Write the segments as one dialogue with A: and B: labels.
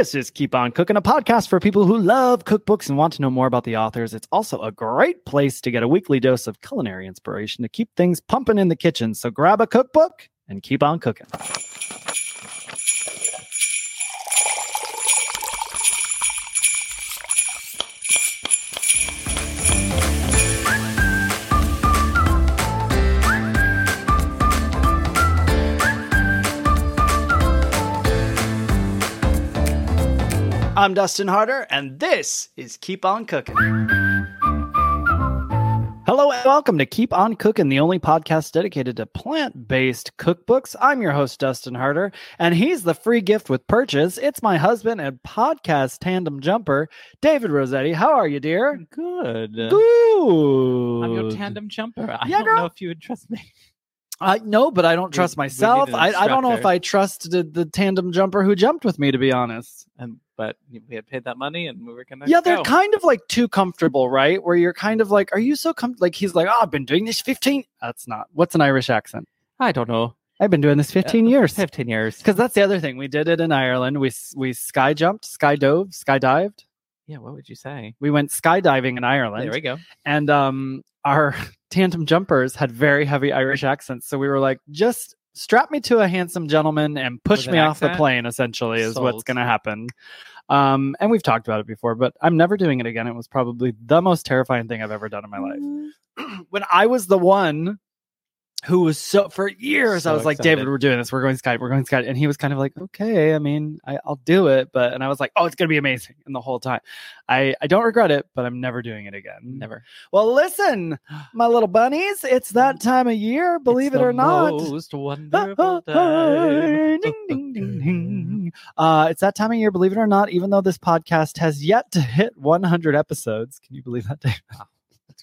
A: This is Keep On Cooking, a podcast for people who love cookbooks and want to know more about the authors. It's also a great place to get a weekly dose of culinary inspiration to keep things pumping in the kitchen. So grab a cookbook and keep on cooking. I'm Dustin Harder, and this is Keep On Cooking. Hello, and welcome to Keep On Cooking, the only podcast dedicated to plant based cookbooks. I'm your host, Dustin Harder, and he's the free gift with purchase. It's my husband and podcast tandem jumper, David Rossetti. How are you, dear?
B: Good.
A: Good.
B: I'm your tandem jumper. I
A: Yeah,
B: don't
A: girl.
B: know if you would trust me.
A: I no, but I don't trust
B: we
A: myself.
B: an
A: I, I don't know if. I trusted the tandem jumper who jumped with me, to be honest.
B: And but we had paid that money, and we were gonna.
A: Yeah, they're
B: go.
A: kind of like too comfortable, right? Where you're kind of like, are you so com like he's like, oh, I've been doing this 15. That's not what's an Irish accent.
B: I don't know.
A: I've been doing this 15 years.
B: Fifteen years.
A: Because that's the other thing. We did it in Ireland. We we sky jumped, sky dove, skydived.
B: Yeah. What would you say?
A: We went skydiving in Ireland,
B: There we go.
A: and um, our tandem jumpers had very heavy Irish accents. So we were like, just strap me to a handsome gentleman and push me off the plane. Essentially, is what's going to happen. Um, and we've talked about it before, but I'm never doing it again. It was probably the most terrifying thing I've ever done in my life.
B: Mm.
A: when I was the one who was so for years, I
B: So
A: was like,
B: excited.
A: David, we're doing this. We're going Skype. We're going Skype. And he was kind of like, okay, I mean, I, I'll do it. But, and I was like, oh, it's going to be amazing. And the whole time, I, I don't regret it, but I'm never doing it again.
B: Never.
A: Well, listen, my little bunnies, it's that time of year, believe
B: It's
A: it or not.
B: Most wonderful time.
A: Ding, ding, ding, ding. Uh, it's that time of year, believe it or not, even though this podcast has yet to hit 100 episodes. Can you believe that, Dave?
B: That's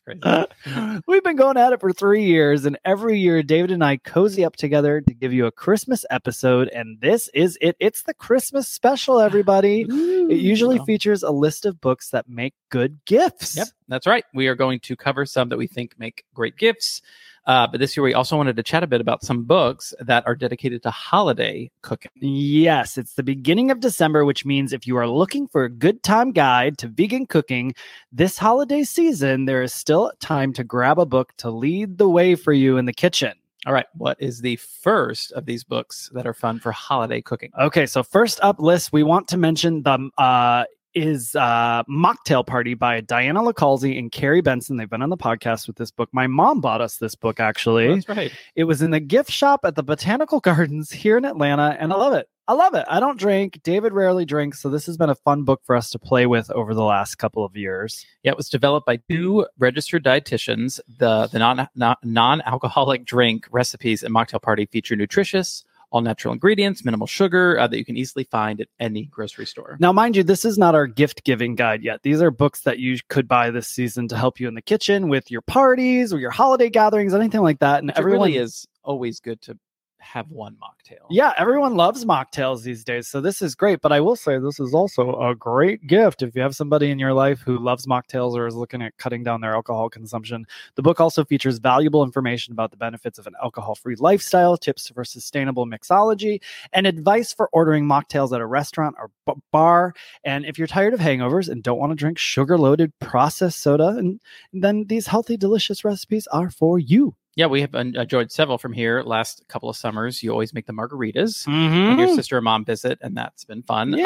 A: We've been going at it for three years, and every year David and I cozy up together to give you a Christmas episode, and this is it. It's the Christmas special, everybody. It usually
B: Ooh.
A: features a list of books that make good gifts.
B: Yep, that's right. We are going to cover some that we think make great gifts. Uh, but this year, we also wanted to chat a bit about some books that are dedicated to holiday cooking.
A: Yes, it's the beginning of December, which means if you are looking for a good time guide to vegan cooking this holiday season, there is still time to grab a book to lead the way for you in the kitchen.
B: All right, what is the first of these books that are fun for holiday cooking?
A: Okay, so first up list, we want to mention the uh is uh Mocktail Party by Diana Licalzi and Kerry Benson. They've been on the podcast with this book. My mom bought us this book actually.
B: That's right.
A: It was in the gift shop at the Botanical Gardens here in Atlanta, and I love it. I love it. I don't drink. David rarely drinks, so this has been a fun book for us to play with over the last couple of years.
B: Yeah, it was developed by two registered dietitians. The the non non alcoholic drink recipes and Mocktail Party feature nutritious, all natural ingredients, minimal sugar uh, that you can easily find at any grocery store.
A: Now, mind you, this is not our gift giving guide yet. These are books that you could buy this season to help you in the kitchen with your parties or your holiday gatherings, anything like that. And
B: Which it
A: everyone
B: really is always good to have one mocktail.
A: Yeah, everyone loves mocktails these days. So this is great. But I will say this is also a great gift if you have somebody in your life who loves mocktails or is looking at cutting down their alcohol consumption. The book also features valuable information about the benefits of an alcohol free lifestyle, tips for sustainable mixology, and advice for ordering mocktails at a restaurant or b- bar. And if you're tired of hangovers and don't want to drink sugar loaded processed soda, and then these healthy, delicious recipes are for you.
B: Yeah, we have enjoyed several from here last couple of summers. You always make the margaritas.
A: Mm-hmm.
B: When your sister and mom visit, and that's been fun. Um,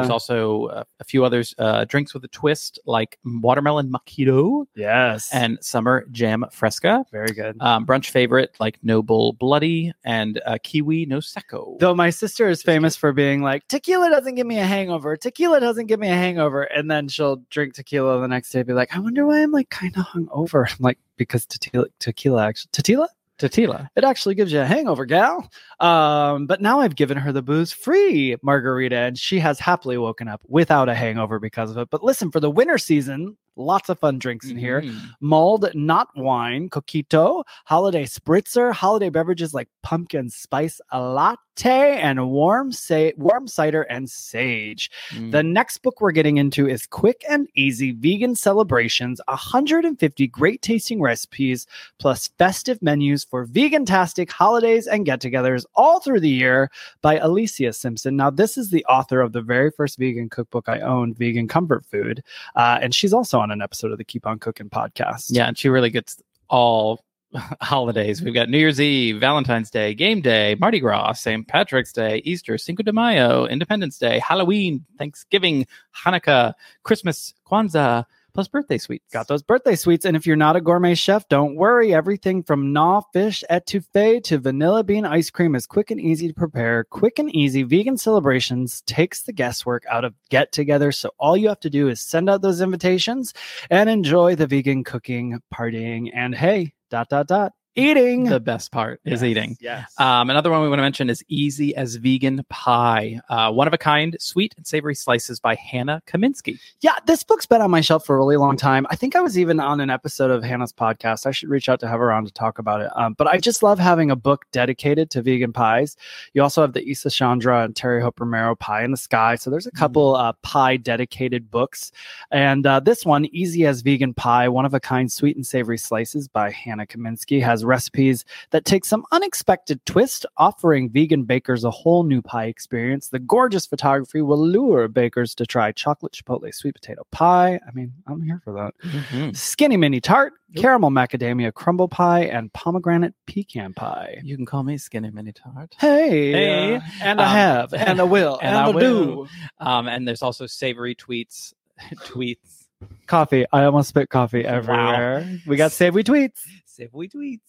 B: there's also uh, a few others uh, drinks with a twist, like watermelon mojito
A: Yes.
B: and summer jam fresca.
A: very good.
B: Um, brunch favorite like Noble Bloody and uh, Kiwi No Secco.
A: Though my sister is famous for being like, tequila doesn't give me a hangover. Tequila doesn't give me a hangover. And then she'll drink tequila the next day and be like, I wonder why I'm like kind of hungover. I'm like, because tequila, tequila actually, tequila?
B: Tequila.
A: It actually gives you a hangover, gal. Um, but now I've given her the booze free margarita and she has happily woken up without a hangover because of it. But listen, for the winter season, Lots of fun drinks in here.
B: Mhm.
A: Mulled, not wine, coquito, holiday spritzer, holiday beverages like pumpkin spice latte, and warm sa- warm cider and sage.
B: Mm.
A: The next book we're getting into is Quick and Easy Vegan Celebrations 150 great tasting recipes plus festive menus for vegan tastic holidays and get togethers all through the year by Alicia Simpson. Now, this is the author of the very first vegan cookbook I owned, Vegan Comfort Food. Uh, and she's also on an episode of the Keep On Cooking podcast.
B: Yeah, and she really gets all holidays. We've got New Year's Eve, Valentine's Day, Game Day, Mardi Gras, St. Patrick's Day, Easter, Cinco de Mayo, Independence Day, Halloween, Thanksgiving, Hanukkah, Christmas, Kwanzaa, plus birthday sweets.
A: Got those birthday sweets. And if you're not a gourmet chef, don't worry. Everything from gnaw fish etouffee to vanilla bean ice cream is quick and easy to prepare. Quick and easy vegan celebrations takes the guesswork out of get together. So all you have to do is send out those invitations and enjoy the vegan cooking, partying, and hey, dot, dot, dot, eating.
B: The best part is
A: Yes,
B: eating.
A: Yes.
B: Um, another one we want to mention is Easy as Vegan Pie, uh, one of a kind, sweet and savory slices by Hannah Kaminsky.
A: Yeah, this book's been on my shelf for a really long time. I think I was even on an episode of Hannah's podcast. I should reach out to have her on to talk about it. Um, but I just love having a book dedicated to vegan pies. You also have the Isa Chandra and Terry Hope Romero Pie in the Sky. So there's a couple uh, pie dedicated books. And uh, this one, Easy as Vegan Pie, one of a kind sweet and savory slices by Hannah Kaminsky, has recipes that take some unexpected twist, offering vegan bakers a whole new pie experience. The gorgeous photography will lure bakers to try chocolate chipotle sweet potato pie. I mean, I'm here for that. Skinny mini tart,
B: Yep.
A: caramel macadamia crumble pie, and pomegranate pecan pie.
B: You can call me Skinny Mini Tart.
A: Hey,
B: Hey.
A: uh, and I
B: Um,
A: have, and I will,
B: and
A: and,
B: I
A: I
B: will.
A: do.
B: Um, and there's also savory tweets, tweets,
A: Coffee. I almost spit coffee
B: Wow.
A: everywhere. We got savory tweets.
B: savory tweets.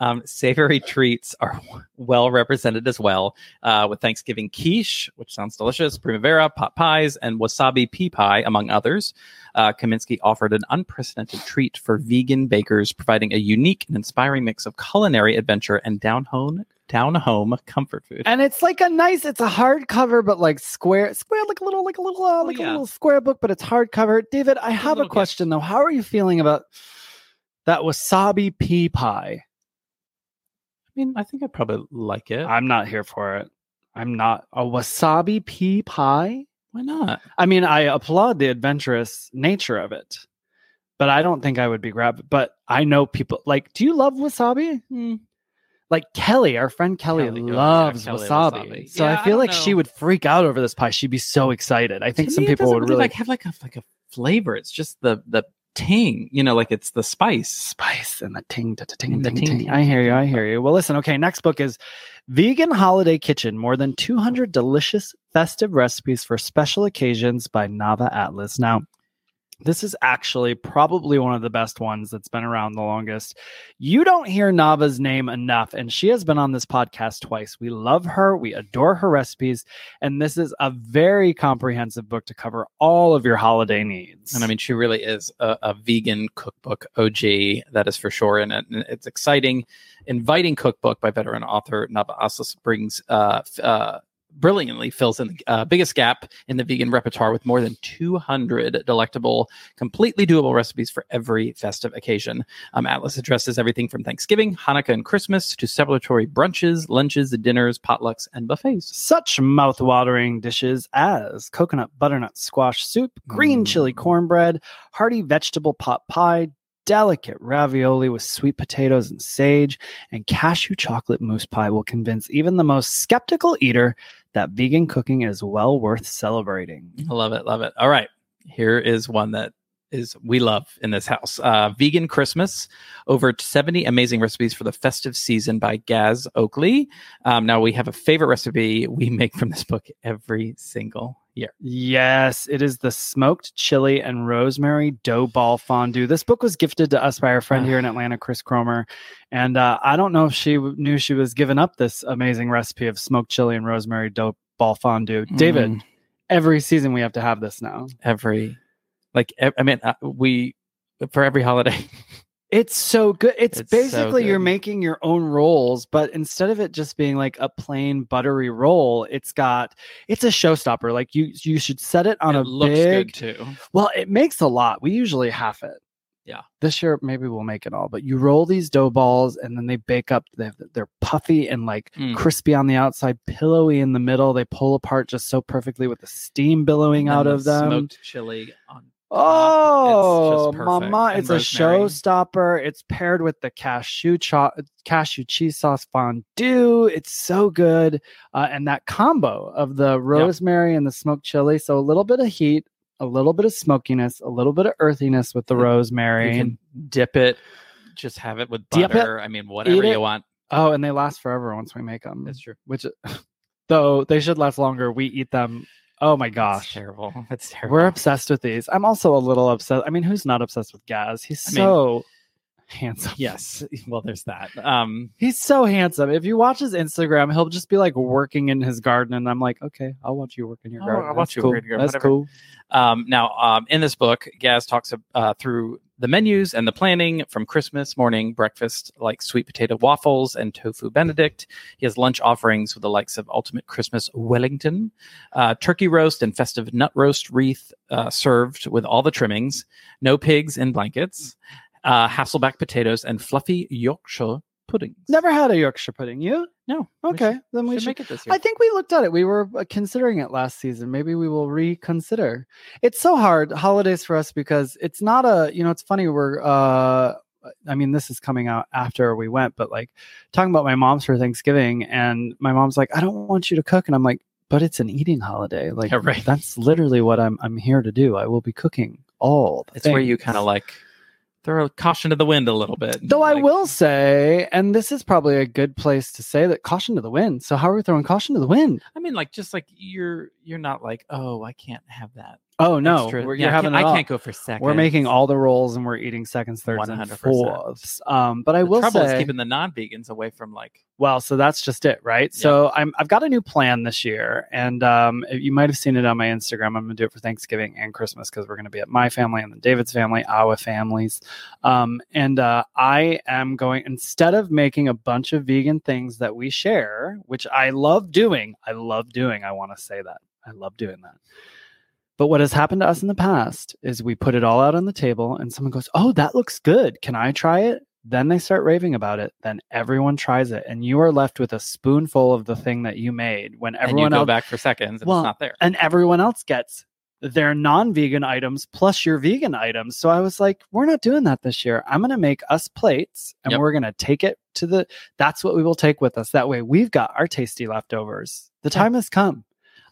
B: Um, savory treats are well represented as well, uh, with Thanksgiving quiche, which sounds delicious, primavera, pot pies, and wasabi pea pie, among others. Uh, Kaminsky offered an unprecedented treat for vegan bakers, providing a unique and inspiring mix of culinary adventure and down home, down home comfort food.
A: And it's like a nice, it's a hardcover, but like square, square, like a little, like a little, uh, like
B: Oh, yeah.
A: a little square book, but it's hardcover. David, I have a
B: little gift.
A: question though. How are you feeling about that wasabi pea pie?
B: I mean, I think I'd probably like it.
A: I'm not here for it. I'm not a wasabi pea pie.
B: Why not?
A: I mean, I applaud the adventurous nature of it, but I don't think I would be grabbed. But I know people like. Do you love wasabi?
B: Hmm.
A: Like Kelly, our friend Kelly,
B: Kelly, oh, yeah,
A: loves
B: Kelly
A: wasabi.
B: wasabi.
A: So
B: Yeah,
A: I
B: I
A: feel
B: don't
A: like she would freak out over this pie. She'd be so excited. I think
B: To
A: some
B: me,
A: people would really
B: like have like a like a flavor. It's just the the ting, you know, like it's the spice.
A: spice and the ting, da, da, ting,
B: And
A: ting,
B: ting,
A: ting.
B: ting,
A: I hear you. I hear you. Well, listen. Okay, next book is Vegan Holiday Kitchen: More than 200 delicious festive recipes for special occasions by Nava Atlas. Now, this is actually probably one of the best ones that's been around the longest. You don't hear Nava's name enough, and she has been on this podcast twice. We love her, we adore her recipes, and this is a very comprehensive book to cover all of your holiday needs.
B: And I mean, she really is a, a vegan cookbook OG. That is for sure. And, and it's exciting, inviting cookbook by veteran author Nava Atlas brings uh, uh, brilliantly fills in the uh, biggest gap in the vegan repertoire with more than 200 delectable, completely doable recipes for every festive occasion. Um, Atlas addresses everything from Thanksgiving, Hanukkah, and Christmas to celebratory brunches, lunches, dinners, potlucks, and buffets.
A: such mouth-watering dishes as coconut butternut squash soup, green
B: Mm.
A: chili cornbread, hearty vegetable pot pie, delicate ravioli with sweet potatoes and sage, and cashew chocolate mousse pie will convince even the most skeptical eater that vegan cooking is well worth celebrating.
B: I love it, love it. All right, here is one that is we love in this house. Uh, Vegan Christmas, over 70 amazing recipes for the festive season by Gaz Oakley. Um, now we have a favorite recipe we make from this book every single year.
A: Yes, it is the smoked chili and rosemary dough ball fondue. This book was gifted to us by our friend here in Atlanta, Chris Cromer. And uh, I don't know if she w- knew she was giving up this amazing recipe of smoked chili and rosemary dough ball fondue. David,
B: Mm,
A: every season we have to have this now.
B: every like I mean uh, we for every holiday
A: It's so good. It's,
B: It's so
A: basically you're making your own rolls, but instead of it just being like a plain buttery roll, it's got it's a showstopper. Like you you should set it on
B: it
A: a
B: looks
A: big
B: good too.
A: Well, it makes a lot. We usually half it.
B: Yeah.
A: This year maybe we'll make it all, but you roll these dough balls and then they bake up. They they're puffy and like
B: Mm.
A: crispy on the outside, pillowy in the middle. They pull apart just so perfectly with the steam billowing out of them.
B: Smoked chili on
A: Oh,
B: It's
A: mama!
B: And
A: It's a
B: rosemary.
A: showstopper. It's paired with the cashew cho- cashew cheese sauce fondue. It's so good, uh, and that combo of the rosemary and the smoked chili. So a little bit of heat, a little bit of smokiness, a little bit of earthiness with the
B: You
A: rosemary.
B: You can dip it, just have it with
A: Dip it,
B: butter. I mean, whatever you want.
A: oh, and they last forever once we make them.
B: That's true.
A: Which, though, they should last longer. We eat them. Oh my
B: It's
A: gosh.
B: terrible. It's terrible.
A: We're obsessed with these. I'm also a little obsessed. I mean, who's not obsessed with Gaz? He's
B: I mean-
A: so handsome.
B: yes. Well, there's that. Um,
A: He's so handsome. If you watch his Instagram, he'll just be like working in his garden, and I'm like, okay, I'll watch you work in your
B: Oh,
A: garden.
B: I'll watch
A: That's
B: you
A: cool.
B: work in your garden,
A: That's
B: whatever.
A: cool.
B: Um, now, um, in this book, Gaz talks uh, through the menus and the planning from Christmas morning breakfast, like sweet potato waffles and tofu Benedict. He has lunch offerings with the likes of Ultimate Christmas Wellington, uh, turkey roast and festive nut roast wreath uh, served with all the trimmings, no pigs in blankets, uh, Hasselback potatoes, and fluffy Yorkshire puddings.
A: Never had a Yorkshire pudding. You?
B: No. we
A: Okay,
B: should-
A: then we
B: should
A: should.
B: make it this year.
A: I think we looked at it. We were uh, considering it last season. Maybe we will reconsider. It's so hard holidays for us because it's not a. You know, it's funny. We're. uh I mean, this is coming out after we went, but like talking about my mom's for Thanksgiving, and my mom's like, "I don't want you to cook," and I'm like, "But it's an eating holiday. Like,
B: Yeah, right.
A: that's literally what I'm. I'm here to do. I will be cooking all. The
B: it's where you kind of like throw caution to the wind a little bit.
A: Though I will say, and this is probably a good place to say that caution to the wind. So how are we throwing caution to the wind?
B: I mean, like just like you're you're not like, oh, I can't have that.
A: Oh no,
B: extra-
A: we're,
B: yeah,
A: you're
B: I
A: having
B: can't, I can't go for seconds.
A: We're making all the rolls and we're eating seconds, thirds, and
B: 100%.
A: fourths. Um, but I
B: the
A: will
B: trouble
A: say,
B: is keeping the non-vegans away from like
A: well, so that's just it, right?
B: Yeah.
A: So I'm I've got a new plan this year, and um, you might have seen it on my Instagram. I'm going to do it for Thanksgiving and Christmas because we're going to be at my family and then David's family, our families, um, and uh, I am going instead of making a bunch of vegan things that we share, which I love doing. I love doing. I want to say that I love doing that. But what has happened to us in the past is we put it all out on the table and someone goes, Oh, that looks good. Can I try it? Then they start raving about it. Then everyone tries it. And you are left with a spoonful of the thing that you made when
B: and you
A: everyone
B: go
A: else
B: back for seconds and
A: Well,
B: it's not there.
A: and everyone else gets their non-vegan items plus your vegan items. So I was like, we're not doing that this year. I'm going to make us plates and
B: Yep.
A: we're going to take it to the that's what we will take with us. That way we've got our tasty leftovers. The
B: Yeah.
A: time has come.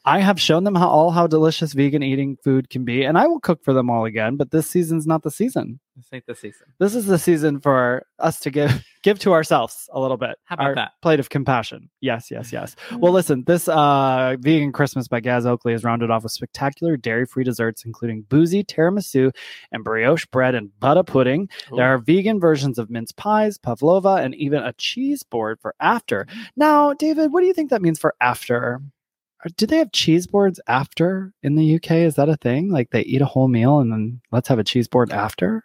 A: I have shown them how all how delicious vegan eating food can be and I will cook for them all again, but this season's not the season.
B: This ain't the season.
A: This is the season for us to give give to ourselves a little bit.
B: How about
A: Our
B: that?
A: Plate of compassion. Yes, yes, yes. Well, listen, this uh, vegan Christmas by Gaz Oakley is rounded off with spectacular dairy-free desserts, including boozy tiramisu and brioche bread and butter pudding. There are vegan versions of mince pies, pavlova, and even a cheese board for after. Now, David, what do you think that means for after? Do they have cheese boards after in the UK? Is that a thing? Like they eat a whole meal and then let's have a cheese board after?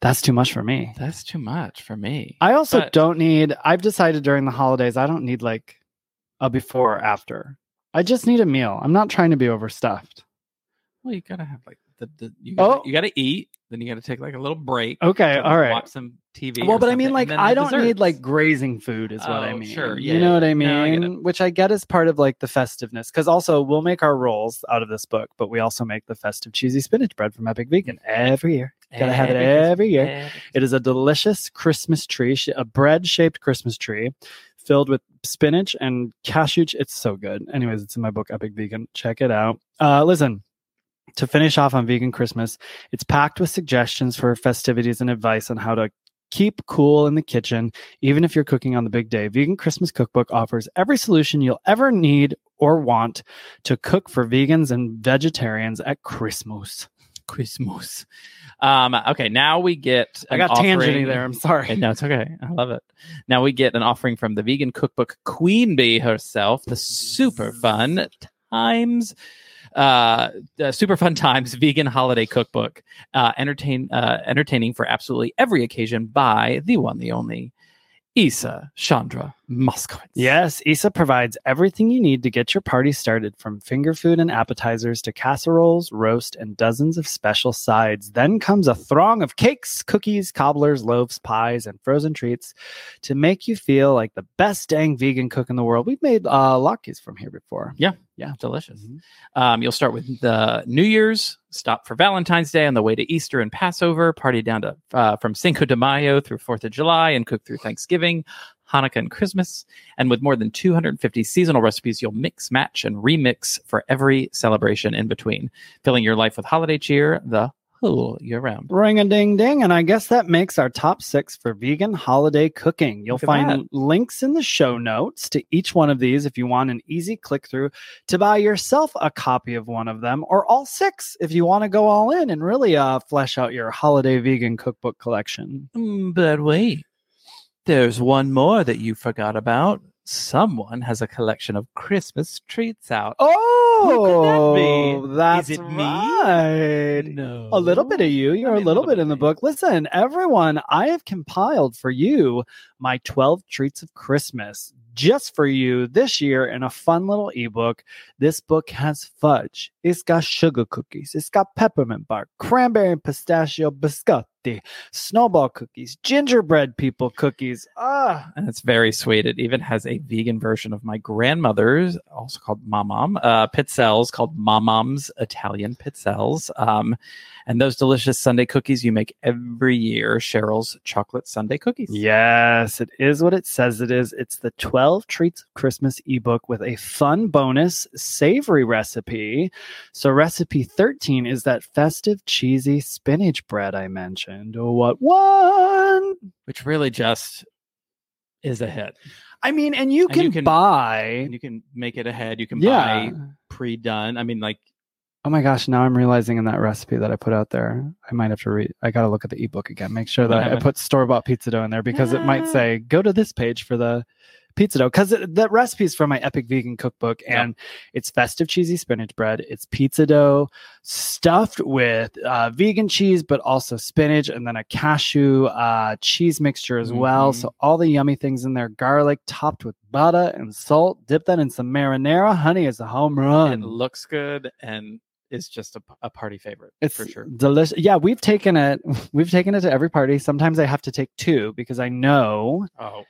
A: That's too much for me.
B: That's too much for me.
A: I also
B: But-
A: don't need. I've decided during the holidays I don't need like a before or after. I just need a meal. I'm not trying to be overstuffed.
B: well, you gotta have like the, the you gotta,
A: Oh.
B: you gotta eat, then you gotta take like a little break.
A: Okay, all right.
B: Watch some TV.
A: Well, but I mean, like, I don't need like grazing food, is what I
B: Oh,
A: mean.
B: sure.
A: yeah, you
B: Yeah,
A: know what I mean?
B: No, I.
A: Which I get is part of like the festiveness. Because also, we'll make our rolls out of this book, but we also make the festive cheesy spinach bread from Epic Vegan every year. Gotta have it every year. It is a delicious Christmas tree, a bread shaped Christmas tree filled with spinach and cashew. It's so good. Anyways, it's in my book, Epic Vegan. Check it out. Uh, listen, to finish off on Vegan Christmas, it's packed with suggestions for festivities and advice on how to keep cool in the kitchen, even if you're cooking on the big day. Vegan Christmas Cookbook offers every solution you'll ever need or want to cook for vegans and vegetarians at Christmas.
B: Christmas. Um, okay, now we get.
A: I got
B: offering-
A: tangenty there. I'm sorry.
B: No, it's okay. I love it. Now we get an offering from the vegan cookbook Queen Bee herself, the super fun Times Uh, uh, super fun times vegan holiday cookbook. Uh, entertain uh, entertaining for absolutely every occasion by the one, the only Isa Chandra Moskowitz.
A: Yes, Isa provides everything you need to get your party started from finger food and appetizers to casseroles, roast, and dozens of special sides. Then comes a throng of cakes, cookies, cobblers, loaves, pies, and frozen treats to make you feel like the best dang vegan cook in the world. We've made uh, latkes from here before.
B: Yeah, yeah, delicious. Um, you'll start with the New Year's, stop for Valentine's Day on the way to Easter and Passover, party down to uh, from Cinco de Mayo through Fourth of July, and cook through Thanksgiving, Hanukkah, and Christmas. And with more than 250 seasonal recipes, you'll mix, match, and remix for every celebration in between, filling your life with holiday cheer the year round.
A: Ring a ding ding. And I guess that makes our top six for vegan holiday cooking. You'll find
B: that.
A: links in the show notes to each one of these if you want an easy click through to buy yourself a copy of one of them or all six if you want to go all in and really uh, flesh out your holiday vegan cookbook collection.
B: Mm, But wait, there's one more that you forgot about. Someone has a collection of Christmas treats out.
A: Oh, Oh, that's
B: Is it me?
A: right.
B: No.
A: A little bit of you. You're
B: I
A: a
B: mean,
A: little bit in the book. Listen, everyone, I have compiled for you my 12 treats of Christmas just for you this year in a fun little ebook. This book has fudge. It's got sugar cookies. It's got peppermint bark, cranberry and pistachio biscotti, snowball cookies, gingerbread people cookies. Ah,
B: And it's very sweet. It even has a vegan version of my grandmother's, also called Mamam, uh, pizzelles called Mamam's Italian pizzelles. Um, and those delicious Sunday cookies you make every year, Cheryl's chocolate Sunday cookies.
A: Yes, it is what it says it is. It's the 12 Treats Christmas ebook with a fun bonus savory recipe. So, recipe 13 is that festive cheesy spinach bread I mentioned. What one?
B: Which really just is a hit.
A: I mean, and you
B: And
A: can,
B: you can-
A: buy.
B: You can make it ahead. You can
A: Yeah.
B: buy pre-done. I mean, like
A: Oh my gosh, now I'm realizing in that recipe that I put out there, I might have to read. I got to look at the ebook again. Make sure that I put store bought pizza dough in there because it might
B: Ah.
A: say go to this page for the pizza dough because that recipe is from my epic vegan cookbook
B: Yep.
A: and it's festive cheesy spinach bread. It's pizza dough stuffed with uh, vegan cheese, but also spinach and then a cashew uh, cheese mixture as well.
B: Mhm.
A: So all the yummy things in there garlic topped with butter and salt. Dip that in some marinara. Honey is a home run.
B: it looks good and is just a, a party favorite
A: It's
B: for sure.
A: delicious. Yeah, we've taken it. We've taken it to every party. Sometimes I have to take two because I know,
B: Oh,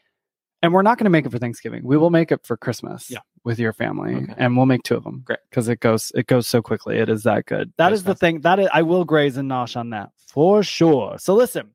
A: and we're not going to make it for Thanksgiving. We will make it for Christmas.
B: Yeah.
A: with your family,
B: Okay.
A: and we'll make two of them.
B: Great.
A: because it goes it goes so quickly. It is that good. That
B: Goes
A: is the thing. That is, I will graze and nosh on that for sure. So listen.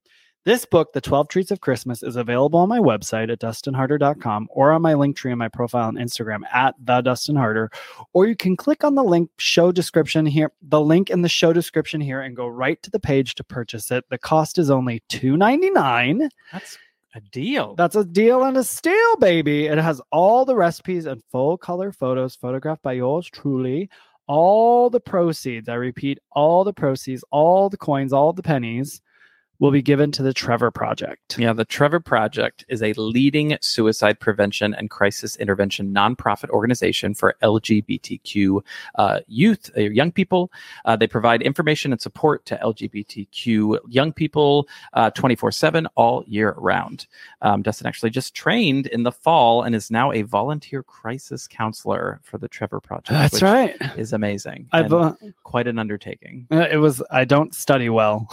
A: This book, The 12 Treats of Christmas, is available on my website at dustinharder.com or on my Linktree in my profile on Instagram at the Dustin Harder. Or you can click on the link show description here, the link in the show description here, and go right to the page to purchase it. The cost is only $2.99.
B: that's a deal.
A: That's a deal and a steal, baby. It has all the recipes and full color photos photographed by yours truly. All the proceeds, I repeat, all the proceeds, all the coins, all the pennies will be given to the Trevor Project.
B: Yeah, the Trevor Project is a leading suicide prevention and crisis intervention nonprofit organization for LGBTQ uh, youth, uh, young people. Uh, they provide information and support to LGBTQ young people twenty four seven all year round. Um, Dustin actually just trained in the fall and is now a volunteer crisis counselor for the Trevor Project.
A: That's
B: which
A: right.
B: Is amazing.
A: I've uh,
B: quite an undertaking.
A: Uh, it was i don't study well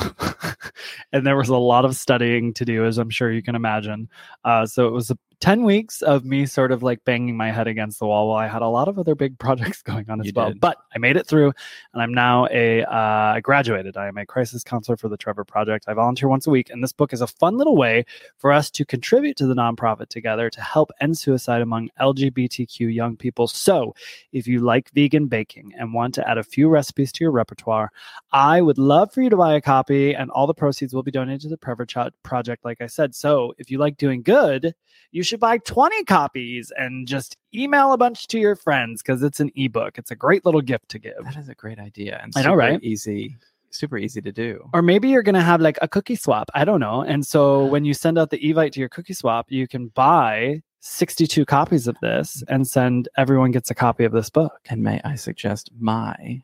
A: and there was a lot of studying to do as i'm sure you can imagine. Uh, so it was 10 weeks of me sort of like banging my head against the wall while i had a lot of other big projects going on as
B: You
A: well
B: did.
A: but i made it through and i'm now a uh, graduated i am a crisis counselor for the trevor project i volunteer once a week and this book is a fun little way for us to contribute to the nonprofit together to help end suicide among lgbtq young people so if you like vegan baking and want to add a few recipes to your repertoire I would love for you to buy a copy, and all the proceeds will be donated to the Trevor Project, like I said. So if you like doing good, you should buy 20 copies and just email a bunch to your friends because it's an ebook. It's a great little gift to give.
B: That is a great idea and
A: I know,
B: super
A: right?
B: Easy, super easy to do.
A: Or maybe you're going to have like a cookie swap. I don't know. And so when you send out the Evite to your cookie swap, you can buy 62 copies of this and send everyone gets a copy of this book.
B: And may I suggest my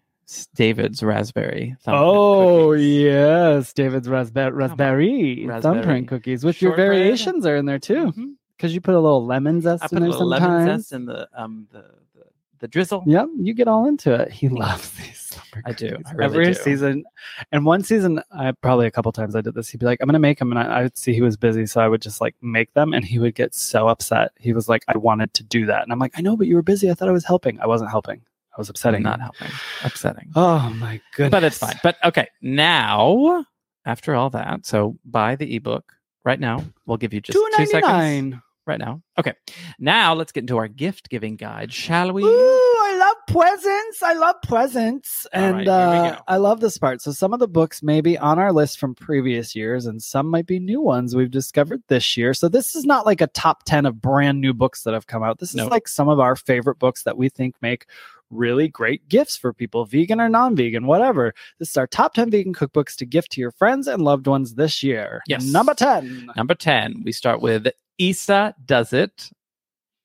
B: David's raspberry. thumbprint
A: Oh yes, David's raspberry thumbprint cookies with your variations are in there too.
B: Mhm.
A: Because you put a little lemon zest
B: I
A: in
B: put a
A: there
B: little lemon
A: sometimes.
B: zest in the um the the, the drizzle.
A: Yep, you get all into it. He loves these.
B: I do. I really
A: Every
B: do.
A: season, and one season, I probably a couple times I did this. He'd be like, "I'm gonna make them," and I, I would see he was busy, so I would just like make them, and he would get so upset. He was like, "I wanted to do that," and I'm like, "I know, but you were busy. I thought I was helping. I wasn't helping. I was upsetting.
B: not helping. Upsetting.
A: Oh my goodness!
B: but it's fine. But okay, now after all that, so buy the ebook right now. We'll give you just
A: Two ninety
B: seconds
A: nine.
B: Right now. Okay, now let's get into our gift giving guide, shall we?
A: Ooh, I love presents. I love presents.
B: All
A: And
B: right,
A: uh. I love this part. So some of the books may be on our list from previous years, and some might be new ones we've discovered this year. So this is not like a top 10 of brand new books that have come out. This
B: No.
A: is like some of our favorite books that we think make really great gifts for people, vegan or non-vegan, whatever. This is our top 10 vegan cookbooks to gift to your friends and loved ones this year.
B: Yes.
A: Number 10.
B: Number ten, we start with Isa Does It.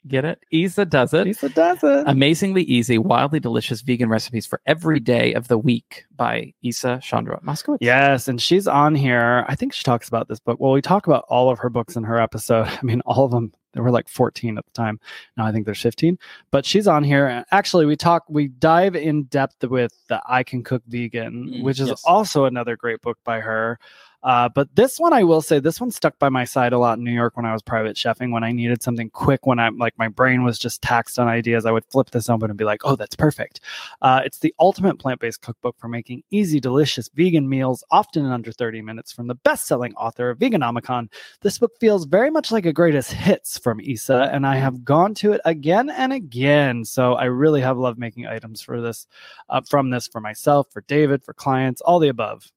B: Get it? Isa Does It.
A: Lisa does it.
B: Amazingly easy, wildly delicious vegan recipes for every day of the week by Isa Chandra Moskowitz.
A: Yes, and she's on here. I think she talks about this book. Well, we talk about all of her books in her episode. I mean, all of them. There were like 14 at the time. Now I think there's 15. But she's on here. Actually, we talk, we dive in depth with the I Can Cook Vegan,
B: Mm,
A: which is
B: yes.
A: also another great book by her. Uh, but this one, I will say, this one stuck by my side a lot in New York when I was private chefing. When I needed something quick, when I'm like my brain was just taxed on ideas, I would flip this open and be like, "Oh, that's perfect." Uh, it's the ultimate plant-based cookbook for making easy, delicious vegan meals, often in under 30 minutes, from the best-selling author of Veganomicon. This book feels very much like a greatest hits from Isa, and I have gone to it again and again. So I really have loved making items for this, uh, from this for myself, for David, for clients, all the above.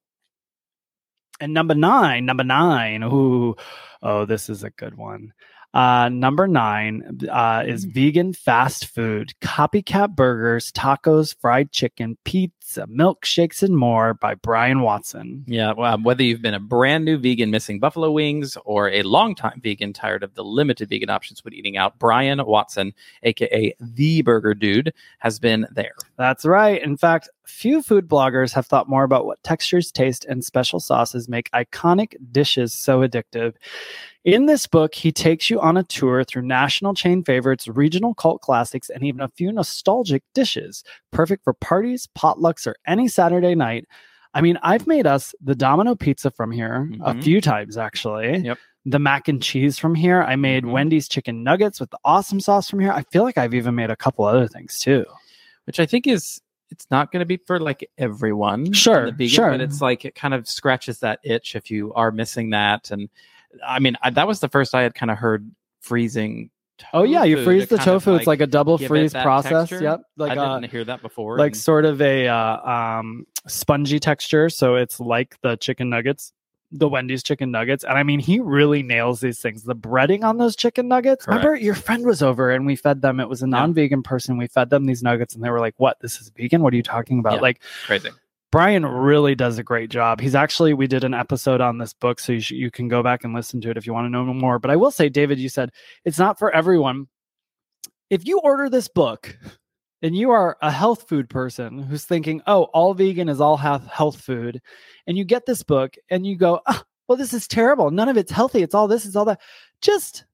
A: And number nine, number nine, ooh, oh, this is a good one. Uh, number nine uh, is vegan fast food, copycat burgers, tacos, fried chicken, pizza, milkshakes, and more by Brian Watson.
B: Yeah, well, um, whether you've been a brand new vegan missing buffalo wings or a longtime vegan tired of the limited vegan options when eating out, Brian Watson, aka the Burger Dude, has been there.
A: That's right. In fact, few food bloggers have thought more about what textures, taste, and special sauces make iconic dishes so addictive. In this book, he takes you on a tour through national chain favorites, regional cult classics, and even a few nostalgic dishes, perfect for parties, potlucks, or any Saturday night. I mean, I've made us the Domino pizza from here a
B: Mhm.
A: few times actually.
B: Yep.
A: The mac and cheese from here. I made
B: Mhm.
A: Wendy's chicken nuggets with the awesome sauce from here. I feel like I've even made a couple other things too.
B: which I think is it's not going to be for like everyone.
A: Sure,
B: vegan,
A: sure.
B: But it's like it kind of scratches that itch if you are missing that. And I mean, I, that was the first I had kind of heard freezing.
A: Oh yeah, you freeze the tofu. it's like a double freeze process.
B: texture.
A: Yep, like
B: I
A: uh,
B: didn't hear that before.
A: like
B: and-
A: sort of a uh, um, spongy texture. So it's like the chicken nuggets, the Wendy's chicken nuggets. And I mean, he really nails these things. The breading on those chicken nuggets. Remember, your friend was over and we fed them. It was a non-vegan person. We fed them these nuggets, and they were like, "What? This is vegan? What are you talking about?"
B: Yeah.
A: Like
B: crazy.
A: Brian really does a great job. He's actually we did an episode on this book, so you sh- you can go back and listen to it if you want to know more. But I will say, David, you said it's not for everyone. If you order this book and you are a health food person who's thinking, "Oh, all vegan is all health health food," and you get this book and you go, "Ah, "Well, this is terrible. None of it's healthy. It's all this. It's all that." Just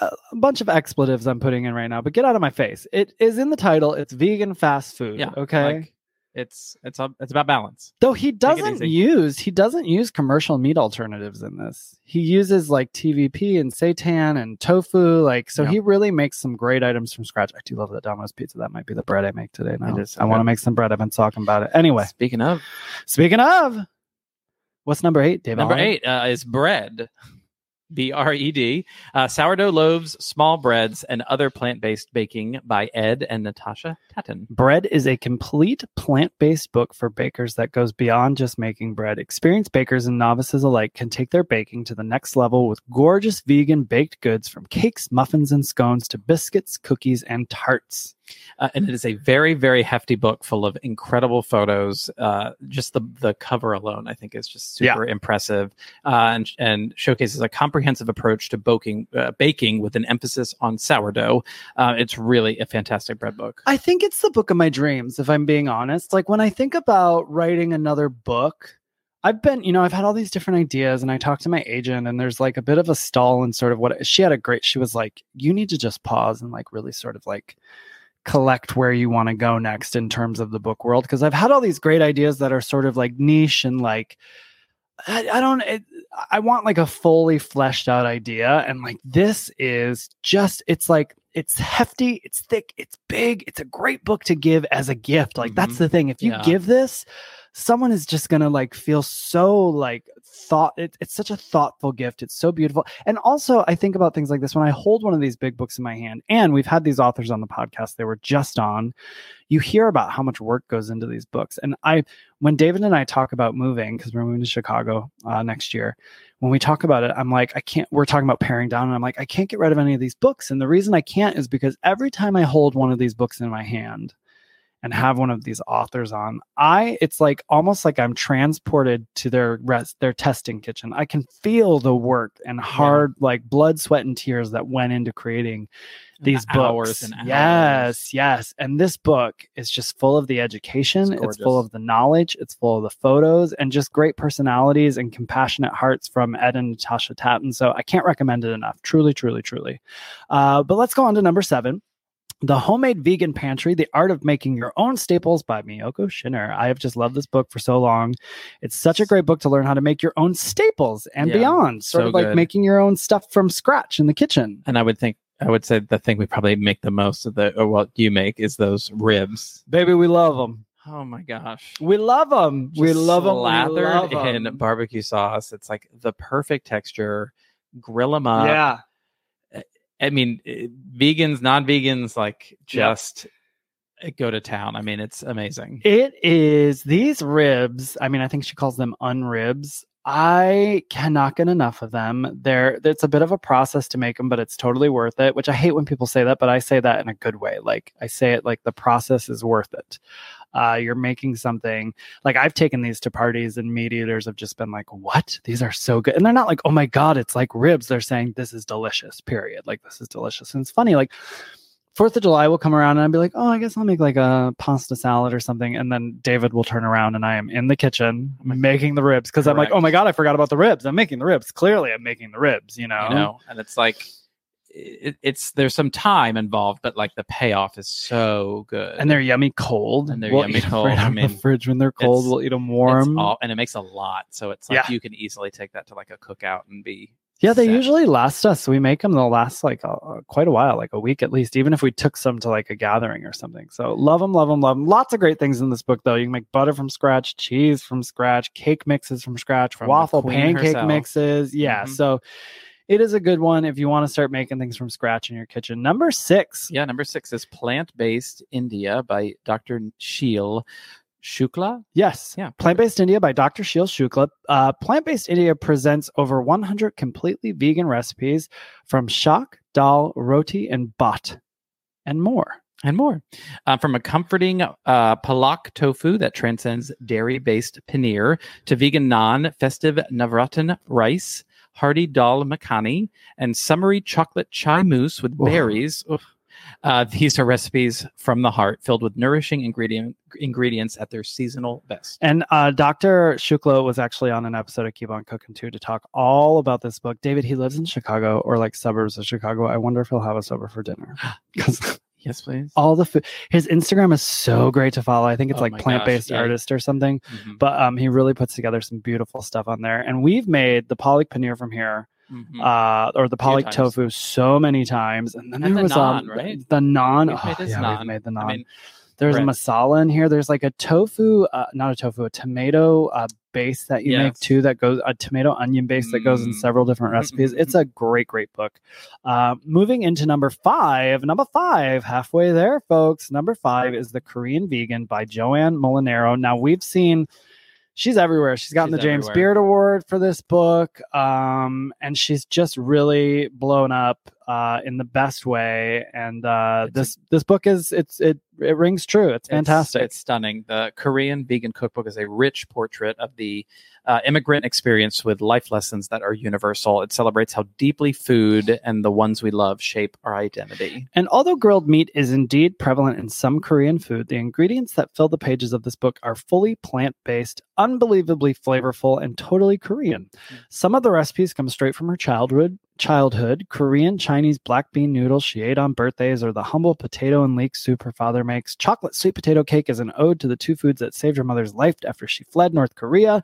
A: a a bunch of expletives I'm putting in right now, but get out of my face. It is in the title. It's vegan fast food.
B: Yeah.
A: Okay.
B: like, it's it's a, it's about balance.
A: Though he doesn't use he doesn't use commercial meat alternatives in this. He uses like TVP and seitan and tofu. Like so,
B: Yeah.
A: he really makes some great items from scratch. I do love that Domino's pizza. That might be the bread I make today. Now
B: It is so
A: I want to make some bread. I've been talking about it. Anyway,
B: Speaking of
A: speaking of, what's number eight, Dave?
B: number
A: Allen?
B: eight uh, is bread. B R E D, uh, sourdough loaves, small breads, and other plant based baking by Ed and Natasha Tatton.
A: Bread is a complete plant based book for bakers that goes beyond just making bread. Experienced bakers and novices alike can take their baking to the next level with gorgeous vegan baked goods from cakes, muffins, and scones to biscuits, cookies, and tarts.
B: Uh, and it is a very, very hefty book full of incredible photos. Uh, just the the cover alone, I think, is just super impressive, uh, and and showcases a comprehensive approach to baking uh, baking with an emphasis on sourdough. Uh, it's really a fantastic bread book.
A: I think it's the book of my dreams, if I'm being honest. Like when I think about writing another book, I've been, you know, I've had all these different ideas and I talked to my agent and there's like a bit of a stall in sort of what she had a great, she was like, you need to just pause and like really sort of like collect where you want to go next in terms of the book world. Cause I've had all these great ideas that are sort of like niche and like, I, I don't, it, I want like a fully fleshed out idea. And like this is just, it's like, it's hefty, it's thick, it's big, it's a great book to give as a gift. Like that's
B: Mhm.
A: the thing. If you
B: Yeah.
A: give this, someone is just gonna like feel so like thought it, it's such a thoughtful gift it's so beautiful. And also i think about things like this when i hold one of these big books in my hand and we've had these authors on the podcast they were just on you hear about how much work goes into these books. And i when david and i talk about moving because we're moving to chicago uh, next year when we talk about it i'm like i can't we're talking about paring down and i'm like i can't get rid of any of these books. And the reason i can't is because every time i hold one of these books in my hand and have one of these authors on i it's like almost like i'm transported to their rest their testing kitchen. I can feel the work and hard like blood sweat and tears that went into creating these
B: hours
A: books.
B: And hours.
A: yes yes. And this book is just full of the education
B: It's
A: it's, full of the knowledge it's full of the photos and just great personalities and compassionate hearts from ed and natasha tatton so i can't recommend it enough. Truly truly truly. Uh, but let's go on to number seven the Homemade Vegan Pantry, The Art of Making Your Own Staples by Miyoko Schinner. I have just loved this book for so long. It's such a great book to learn how to make your own staples and
B: Yeah,
A: beyond, sort
B: so
A: of like
B: good.
A: making your own stuff from scratch in the kitchen.
B: And I would think I would say the thing we probably make the most of the or what you make is those ribs.
A: Baby, we love them.
B: Oh my gosh.
A: We love them. We love them.
B: Slathered in barbecue sauce. It's like the perfect texture. Grill them up.
A: yeah.
B: I mean, eh, vegans, non-vegans, like just eh, go to town. I mean, it's amazing.
A: It is these ribs. I mean, I think she calls them unribs. I cannot get enough of them. They're it's a bit of a process to make them, but it's totally worth it. Which I hate when people say that, but I say that in a good way. Like I say it like the process is worth it. Uh, you're making something like I've taken these to parties and meat eaters have just been like, "What? These are so good," and they're not like, "Oh my god, it's like ribs." They're saying, "This is delicious." Period. Like this is delicious, and it's funny. Like Fourth of July will come around and I'll be like, oh, I guess I'll make like a pasta salad or something. And then David will turn around and I am in the kitchen making the ribs because I'm like, oh my God, I forgot about the ribs. I'm making the ribs. Clearly, I'm making the ribs, you know?
B: You know, and it's like it, it's there's some time involved, but like the payoff is so good.
A: And they're yummy cold.
B: And they're
A: we'll
B: yummy cold.
A: Right
B: I mean,
A: the fridge when they're cold. We'll eat them warm.
B: all, and it makes a lot, so it's like
A: Yeah.
B: you can easily take that to like a cookout and be
A: yeah, they
B: set.
A: usually last us. We make them, they'll last like uh, uh, quite a while, like a week at least, even if we took some to like a gathering or something. So love them, love them, love them. Lots of great things in this book, though. You can make butter from scratch, cheese from scratch, cake mixes from scratch,
B: From
A: waffle pancake
B: herself.
A: mixes. Yeah.
B: Mhm.
A: So it is a good one if you want to start making things from scratch in your kitchen. Number six.
B: Yeah, number six is Plant Based India by Dr. Sheil Shukla.
A: Yes.
B: Yeah.
A: Plant Based India by Dr. Sheil Shukla. Uh, Plant Based India presents over 100 completely vegan recipes from shak, dal, roti, and bhat, and more.
B: and more. Uh, from a comforting uh, palak tofu that transcends dairy based paneer to vegan naan, festive navratan rice, hearty dal makhani, and summery chocolate chai mousse with berries. Uh, these are recipes from the heart filled with nourishing ingredient, ingredients at their seasonal best.
A: And uh, Dr. Shukla was actually on an episode of Keep On Cooking too to talk all about this book. David, he lives in Chicago or like suburbs of Chicago. I wonder if he'll have us over for dinner because
B: Yes, please.
A: all the food. His Instagram is so great to follow. I think it's
B: Oh
A: like plant based
B: yeah.
A: artist or something.
B: Mhm,
A: But um, he really puts together some beautiful stuff on there. And we've made the palak paneer from here
B: mhm.
A: uh, or the
B: palak
A: tofu so many times. And then
B: And
A: there
B: the
A: was um,
B: naan, right?
A: the naan. Oh,
B: made this
A: yeah,
B: naan.
A: we've made the naan.
B: I mean,
A: There's a masala in here. There's like a tofu, uh, not a tofu, a tomato uh, base that you make too. That goes a tomato onion base that goes in
B: Mm.
A: several different recipes. It's a great, great book. Uh, moving into number five. Number five, halfway there, folks. Number five is the Korean Vegan by Joanne Molinaro. Now we've seen. She's everywhere. She's gotten
B: She's
A: the James
B: everywhere.
A: Beard Award for this book, um, and she's just really blown up uh, in the best way. And uh,
B: It's a-
A: this this book is it's it it rings true. It's fantastic.
B: It's, stunning. The Korean Vegan Cookbook is a rich portrait of the uh, immigrant experience with life lessons that are universal. It celebrates how deeply food and the ones we love shape our identity.
A: And although grilled meat is indeed prevalent in some Korean food, the ingredients that fill the pages of this book are fully plant based, unbelievably flavorful, and totally Korean. Some of the recipes come straight from her childhood. Childhood Korean Chinese black bean noodles she ate on birthdays, or the humble potato and leek soup her father makes. Chocolate sweet potato cake is an ode to the two foods that saved her mother's life after she fled North Korea.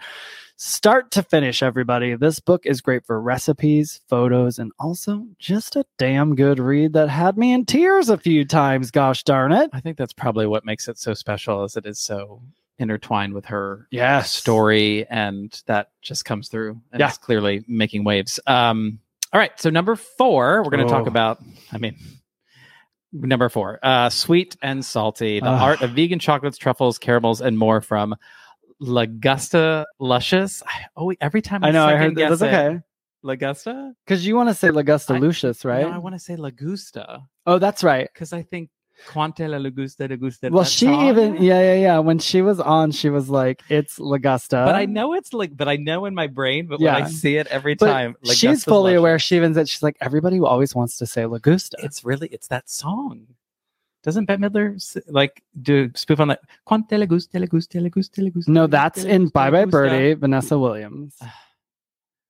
A: Start to finish, everybody. This book is great for recipes, photos, and also just a damn good read that had me in tears a few times. Gosh darn it.
B: I think that's probably what makes it so special, is it is so intertwined with her
A: Yes.
B: story, and that just comes through. And
A: Yeah.
B: it's clearly making waves. Um, all right, so number four, we're going to talk
A: Oh.
B: about. I mean, number four, uh, sweet and salty: the
A: Ugh.
B: art of vegan chocolates, truffles, caramels, and more from Lagusta Luscious. I, oh, every time I,
A: I know, I heard that. That's
B: it.
A: okay.
B: Lagusta,
A: Because you want to say Lagusta
B: I-
A: Lucius, right?
B: No, I want to say Lagusta
A: oh, that's right.
B: because I think Quante la Lagusta de Gusta.
A: Well, she
B: song.
A: even, yeah, yeah, yeah. When she was on, she was like, it's Lagusta.
B: But I know it's like, but I know in my brain, but when I see it every
A: But
B: time, like
A: she's fully aware. She even said, she's like, everybody always wants to say Lagusta.
B: It's really, it's that song. Doesn't Bette Midler like do spoof on that? Quante le gusta, le gusta, le gusta, le gusta.
A: no, that's in Bye Bye. Birdie, Vanessa Williams.
B: Ah.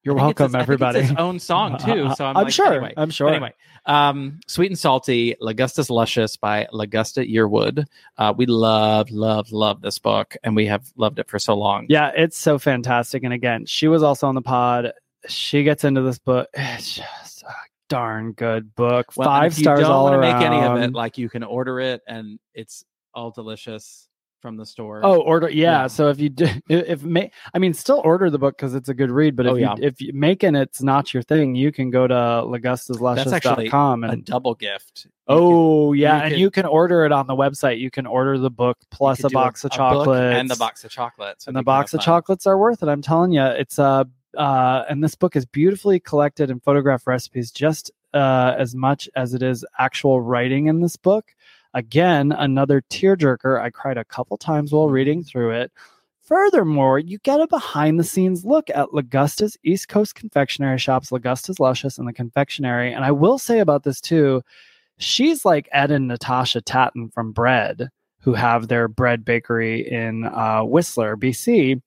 B: You're
A: welcome,
B: its- I think
A: everybody.
B: It's its own song too. So I'm,
A: I'm
B: like,
A: sure.
B: Anyway,
A: I'm sure.
B: Anyway, um, Sweet and Salty, Lagusta's Luscious by Lagusta Yearwood. Uh, we love, love, love this book, and we have loved it for so long.
A: Yeah, it's so fantastic. And again, she was also on the pod. She gets into this book. It's just a darn good book.
B: Well,
A: Five stars
B: don't
A: all around.
B: make any of it, like you can order it, and it's all delicious from the store.
A: Oh, order yeah.
B: Yeah.
A: So if you do, if, if I mean, still order the book because it's a good read. But if
B: Oh,
A: you,
B: yeah.
A: if you making it's not your thing, you can go to
B: actually
A: lagustasluscious.com
B: a
A: and
B: double gift. You
A: oh yeah,
B: you
A: and
B: can-
A: you can order it on the website. You can order the book plus a box of
B: book
A: chocolates
B: and the box of chocolates,
A: and the box of chocolates are worth it. I'm telling you, it's uh, uh, and this book is beautifully collected and photographed recipes just uh, as much as it is actual writing in this book. Again, another tearjerker. I cried a couple times while reading through it. Furthermore, you get a behind the scenes look at Lagusta's East Coast confectionery shops, Lagusta's Luscious, and the confectionery. And I will say about this too, she's like Ed and Natasha Tatton from BReD, who have their bread bakery in uh, Whistler, BC.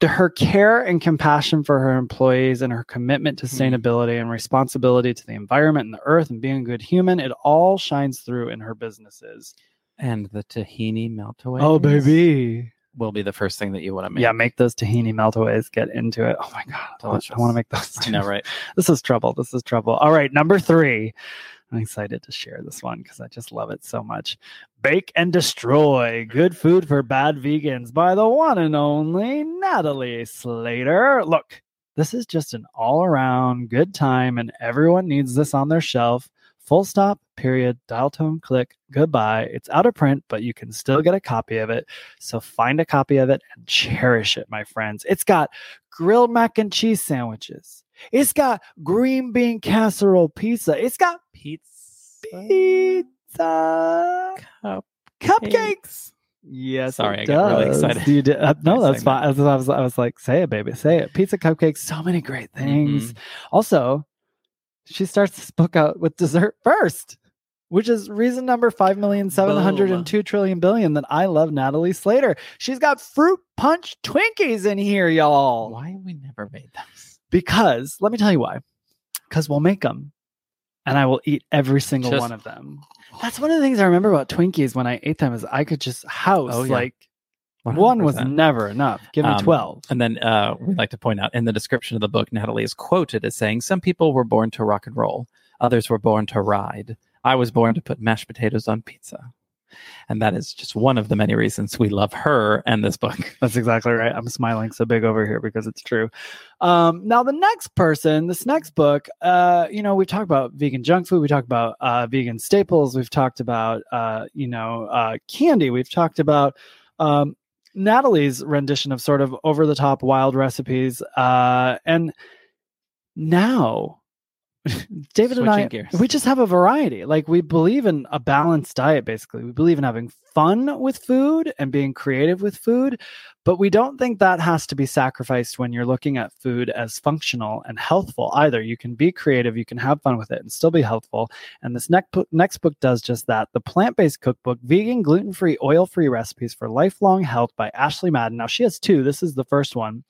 A: The- her care and compassion for her employees and her commitment to
B: Mhm.
A: sustainability and responsibility to the environment and the earth and being a good human, it all shines through in her businesses.
B: and the tahini meltaways.
A: Oh, baby.
B: will be the first thing that you want to make.
A: Yeah, make those tahini meltaways. Get into it. Oh my god, I want- I want to make those.
B: I know, right?
A: This is trouble. This is trouble. All right, number three. I'm excited to share this one because I just love it so much. Bake and Destroy Good Food for Bad Vegans by the one and only Natalie Slater. Look, this is just an all around good time, and everyone needs this on their shelf. Full stop, period, dial tone, click, goodbye. It's out of print, but you can still get a copy of it. So find a copy of it and cherish it, my friends. It's got grilled mac and cheese sandwiches. It's got green bean casserole pizza. It's got
B: Pizza.
A: pizza
B: Cup.
A: cupcakes. Yes,
B: Sorry, I got really excited
A: You did, uh, no, that's fine. I was, I was, I was like, say it, baby, say it. Pizza, cupcakes, so many great things.
B: Mhm.
A: Also, she starts this book out with dessert first, which is reason number five million seven hundred and two trillion billion that I love Natalie Slater. She's got fruit punch Twinkies in here, y'all.
B: Why we never made those?
A: Because let me tell you why. Because we'll make them, and I will eat every single
B: Just-
A: one of them. That's one of the things I remember about Twinkies when I ate them is I could just house
B: Oh, yeah.
A: like one was never enough. Give me
B: Um,
A: twelve.
B: And then uh, we like to point out in the description of the book, Natalie is quoted as saying, Some people were born to rock and roll, others were born to ride. I was born to put mashed potatoes on pizza. And that is just one of the many reasons we love her and this book.
A: That's exactly right. I'm smiling so big over here because it's true. Um, now, the next person, this next book, uh, you know, we've talked about vegan junk food. We talked about uh, vegan staples. We've talked about, uh, you know, uh, candy. We've talked about um, Natalie's rendition of sort of over the top wild recipes. Uh, and now David and I,
B: gears.
A: we just have a variety. Like we believe in a balanced diet, basically. We believe in having fun with food and being creative with food, but we don't think that has to be sacrificed when you're looking at food as functional and healthful either. You can be creative, you can have fun with it, and still be healthful. And this next book, next book does just that. The Plant Based Cookbook: Vegan, Gluten Free, Oil Free Recipes for Lifelong Health by Ashley Madden. Now she has two. This is the first one.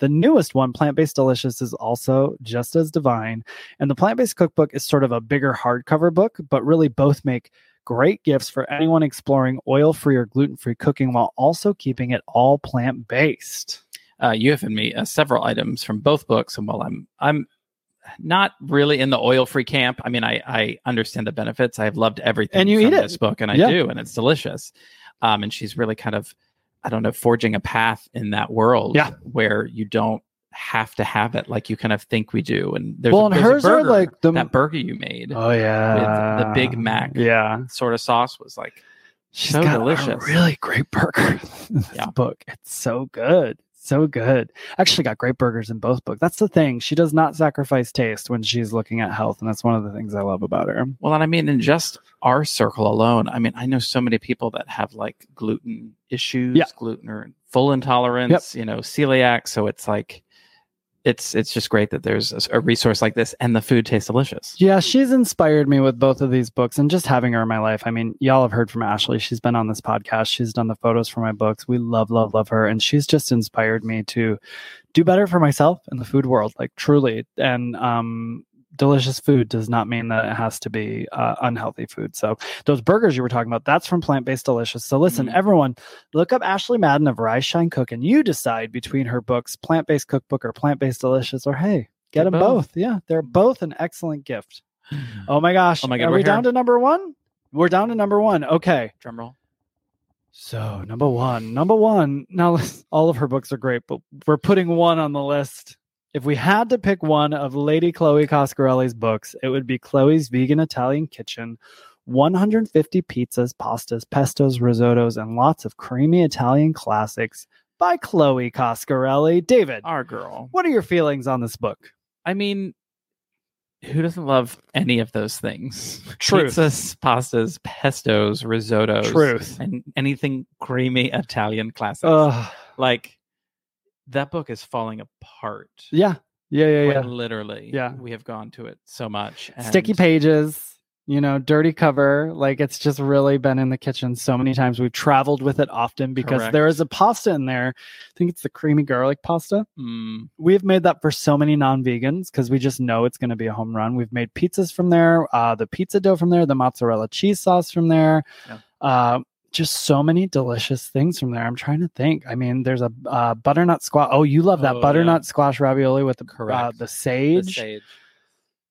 A: The newest one, Plant Based Delicious, is also just as divine. And the Plant Based Cookbook is sort of a bigger hardcover book, but really both make great gifts for anyone exploring oil free or gluten free cooking while also keeping it all plant based.
B: Uh, you have given me uh, several items from both books, and while I'm I'm not really in the oil free camp, I mean I I understand the benefits. I've loved everything
A: And you
B: from
A: eat it.
B: this book, and I
A: Yeah.
B: do, and it's delicious. Um, and she's really kind of I don't know forging a path in that world,
A: Yeah.
B: where you don't have to have it like you kind of think we do. And there's
A: Well,
B: a,
A: and
B: there's
A: hers are like the-
B: that burger you made.
A: Oh yeah,
B: the Big Mac.
A: Yeah,
B: sort of sauce was like
A: she's
B: So
A: got
B: delicious.
A: a really great burger. in this
B: Yeah.
A: book. It's so good, so good. Actually, got great burgers in both books. That's the thing. She does not sacrifice taste when she's looking at health, and that's one of the things I love about her.
B: Well, and I mean, in just our circle alone, I mean, I know so many people that have like gluten issues,
A: Yeah.
B: gluten or full intolerance, you know, celiac. So it's like, it's it's just great that there's a, resource like this, and the food tastes delicious.
A: Yeah, she's inspired me with both of these books and just having her in my life. I mean, y'all have heard from Ashley. She's been on this podcast. She's done the photos for my books. We love, love, love her. And she's just inspired me to do better for myself in the food world, like truly. And um, delicious food does not mean that it has to be uh, unhealthy food. So those burgers you were talking about, that's from Plant Based Delicious. So listen,
B: Mm.
A: everyone, look up Ashley Madden of Rise Shine Cook and you decide between her books, Plant Based Cookbook or Plant Based Delicious, or hey, get
B: Get
A: them
B: both.
A: both. Yeah, they're both an excellent gift. Oh my gosh.
B: Oh my God,
A: Are
B: we're
A: down to number one? We're down to number one. Okay.
B: Drum roll.
A: So, number one. Number one. Now, all of her books are great, but we're putting one on the list. If we had to pick one of Lady Chloe Coscarelli's books, it would be Chloe's Vegan Italian Kitchen 150 pizzas, pastas, pestos, risottos, and lots of creamy Italian classics by Chloe Coscarelli. David,
B: Our girl.
A: what are your feelings on this book?
B: I mean, who doesn't love any of those things?
A: Truth.
B: Pizzas, pastas, pestos, risottos,
A: Truth.
B: and anything creamy Italian classics.
A: Ugh.
B: like that book is falling apart.
A: yeah. Yeah, yeah, yeah.
B: literally.
A: Yeah.
B: We have gone to it so much.
A: sticky pages you know dirty cover like it's just really been in the kitchen so many times we've traveled with it often because
B: Correct.
A: there is a pasta in there i think it's the creamy garlic pasta
B: Mm,
A: we've made that for so many non-vegans because we just know it's going to be a home run we've made pizzas from there uh, the pizza dough from there the mozzarella cheese sauce from there
B: Yeah.
A: uh, just so many delicious things from there i'm trying to think i mean there's a uh, butternut squash oh you love that
B: Oh, yeah.
A: butternut squash ravioli with the, uh, the
B: the
A: sage
B: sage.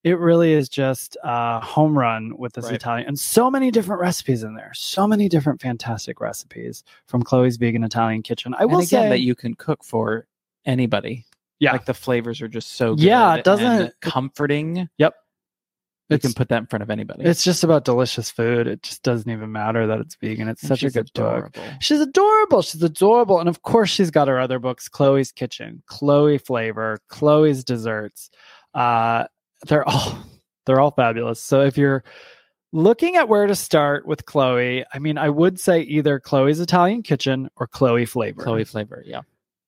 A: it really is just a home run with this
B: Right.
A: Italian and so many different recipes in there. So many different fantastic recipes from Chloe's Vegan Italian Kitchen. I
B: And
A: will
B: again,
A: say
B: that you can cook for anybody.
A: Yeah.
B: Like the flavors are just so good.
A: Yeah, it doesn't-
B: comforting.
A: Yep.
B: You can put that in front of anybody.
A: it's just about delicious food. It just doesn't even matter that it's vegan. It's
B: And
A: such a good book. She's adorable. She's adorable. And of course, she's got her other books Chloe's Kitchen, Chloe Flavor, Chloe's Desserts. Uh, they're all they're all fabulous. So if you're looking at where to start with Chloe, I mean, I would say either Chloe's Italian Kitchen or Chloe Flavor.
B: Chloe flavor. Yeah.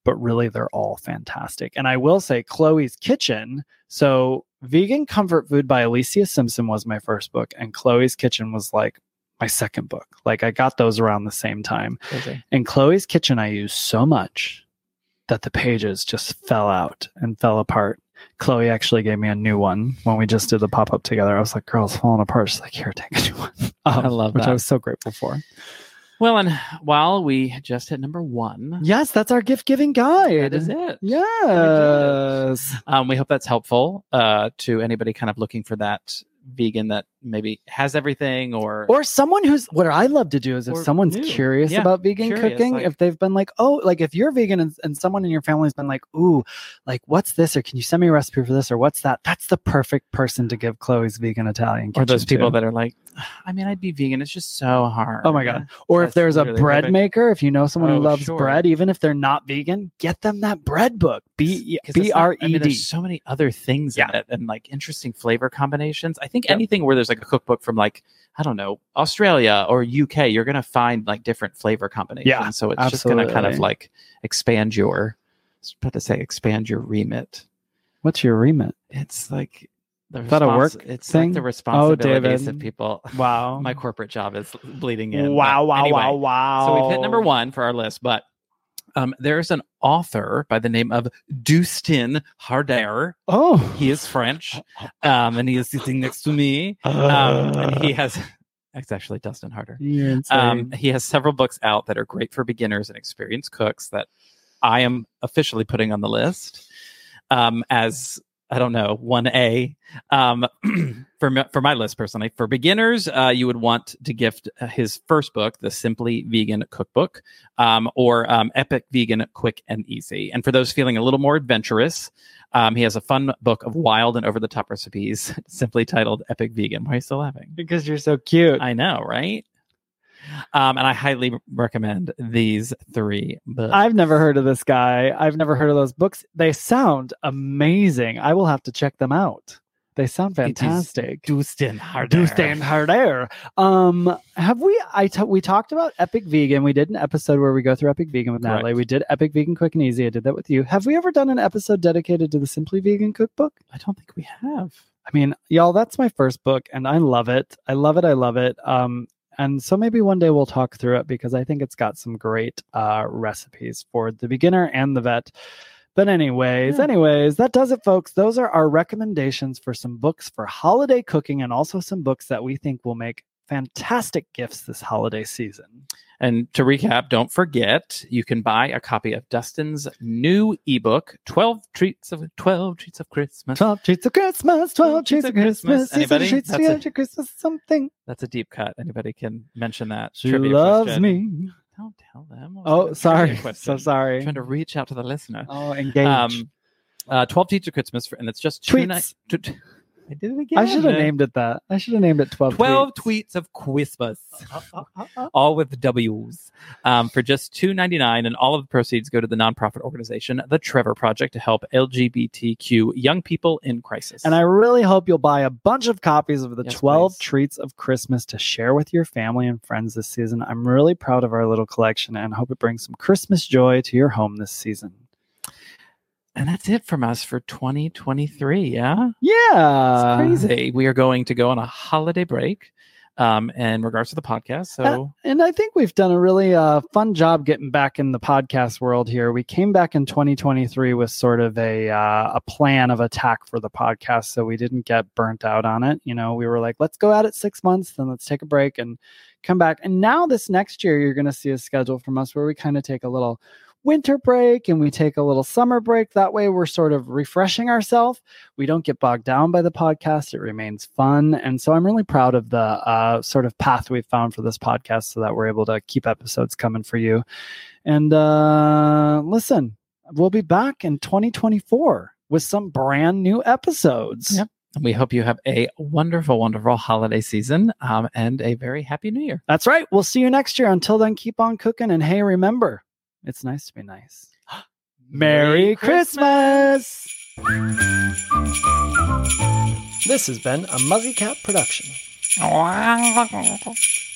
A: But really they're all fantastic. And I will say Chloe's Kitchen. So Vegan Comfort Food by Alicia Simpson was my first book, and Chloe's Kitchen was like my second book. Like I got those around the same time.
B: Crazy.
A: And Chloe's Kitchen I used so much that the pages just fell out and fell apart. Chloe actually gave me a new one when we just did the pop up together. I was like, "Girl, it's falling apart." She's like, "Here, take a new one." Um,
B: I love that.
A: which I was so grateful for.
B: Well, and while we just hit number one,
A: Yes, that's our gift giving guide.
B: that is it.
A: Yes.
B: Um, we hope that's helpful uh, to anybody kind of looking for that vegan that maybe has everything or
A: or someone who's what I love to do is if someone's
B: new.
A: curious
B: Yeah,
A: about vegan
B: curious,
A: cooking,
B: like-
A: if they've been like, oh, like if you're vegan and, and someone in your family's been like, ooh, like what's this, or can you send me a recipe for this, or what's that? That's the perfect person to give Chloe's vegan Italian.
B: or those people
A: to.
B: that are like, I mean, I'd be vegan. It's just so hard.
A: Oh my god! Or if there's a bread
B: perfect.
A: maker, if you know someone who
B: Oh,
A: loves
B: sure.
A: bread, even if they're not vegan, get them that bread book. B B R E D.
B: there's so many other things in it and like interesting flavor combinations. I think
A: Yep.
B: anything where there's like a cookbook from like I don't know Australia or UK, you're gonna find like different flavor combinations. Yeah, so it's just gonna kind of like expand your. About to say expand your remit.
A: What's your remit?
B: It's like the
A: Is that a work
B: It's
A: thing?
B: like the
A: Oh,
B: responsibilities
A: David.
B: of people.
A: Wow!
B: My corporate job is bleeding in.
A: wow! Wow!
B: anyway.
A: Wow! Wow!
B: So we've hit number one for our list, but um, there's an author by the name of Dustin Harder.
A: Oh,
B: He is French, um, and he is sitting next to me. Um, and he has, it's actually Dustin Harder.
A: You're.
B: Um, he has several books out that are great for beginners and experienced cooks that I am officially putting on the list um, as I don't know one A um, for me- for my list personally. For beginners, uh, you would want to gift uh, his first book, the Simply Vegan Cookbook, um, or um, Epic Vegan Quick and Easy. And for those feeling a little more adventurous. Um, he has a fun book of wild and over the top recipes, simply titled Epic Vegan. Why are you still laughing?
A: because you're so cute.
B: I know, right? Um, and I highly recommend these three books.
A: I've never heard of this guy. I've never heard of those books. They sound amazing. I will have to check them out. They sound fantastic.
B: Dustin Harder.
A: Do stand hard air. Um, have we? I t- we talked about Epic Vegan. We did an episode where we go through Epic Vegan with Natalie.
B: Correct.
A: We did Epic Vegan Quick and Easy. I did that with you. Have we ever done an episode dedicated to the Simply Vegan Cookbook?
B: I don't think we have.
A: I mean, y'all, that's my first book, and I love it. I love it. I love it. Um, and so maybe one day we'll talk through it because I think it's got some great uh, recipes for the beginner and the vet. But anyways,
B: Yeah.
A: anyways, that does it, folks. Those are our recommendations for some books for holiday cooking, and also some books that we think will make fantastic gifts this holiday season.
B: And to recap, don't forget you can buy a copy of Dustin's new ebook, 12 Treats of 12 Treats of Christmas.
A: Twelve treats of Christmas, twelve treats of Christmas. Season
B: Anybody?
A: treats
B: That's a-
A: Christmas something.
B: That's a deep cut. Anybody can mention that.
A: She
B: trivia
A: loves
B: question.
A: me.
B: Don't tell them.
A: Oh, sorry. So sorry.
B: trying to reach out to the listener.
A: Oh, engage.
B: Um, uh, 12 Treats of Christmas, for, and it's just two nights. I did it again.
A: I should have named it that. I should have named it 12
B: 12
A: tweets.
B: tweets of Christmas, uh, uh, uh, all with W's, um, for just two ninety nine, and all of the proceeds go to the nonprofit organization, the Trevor Project, to help LGBTQ young people in crisis.
A: And I really hope you'll buy a bunch of copies of the
B: Yes,
A: 12
B: please.
A: Treats of Christmas to share with your family and friends this season. I'm really proud of our little collection and hope it brings some Christmas joy to your home this season.
B: And that's it from us for twenty twenty three. Yeah,
A: Yeah.
B: it's crazy. We are going to go on a holiday break. Um, in regards to the podcast, so
A: And I think we've done a really uh, fun job getting back in the podcast world here. We came back in 2023 with sort of a uh, a plan of attack for the podcast, so we didn't get burnt out on it. You know, we were like, let's go at it six months, then let's take a break and come back. And now this next year, you're going to see a schedule from us where we kind of take a little winter break and we take a little summer break. That way, we're sort of refreshing ourselves. We don't get bogged down by the podcast. It remains fun. And so I'm really proud of the uh, sort of path we've found for this podcast so that we're able to keep episodes coming for you. And uh, listen, we'll be back in 2024 with some brand new episodes.
B: Yep. And we hope you have a wonderful, wonderful holiday season um, and a very happy new year.
A: That's right. We'll see you next year. Until then, keep on cooking. And hey, remember, it's nice to be nice. Merry Christmas! This has been a Muzzy Cat production.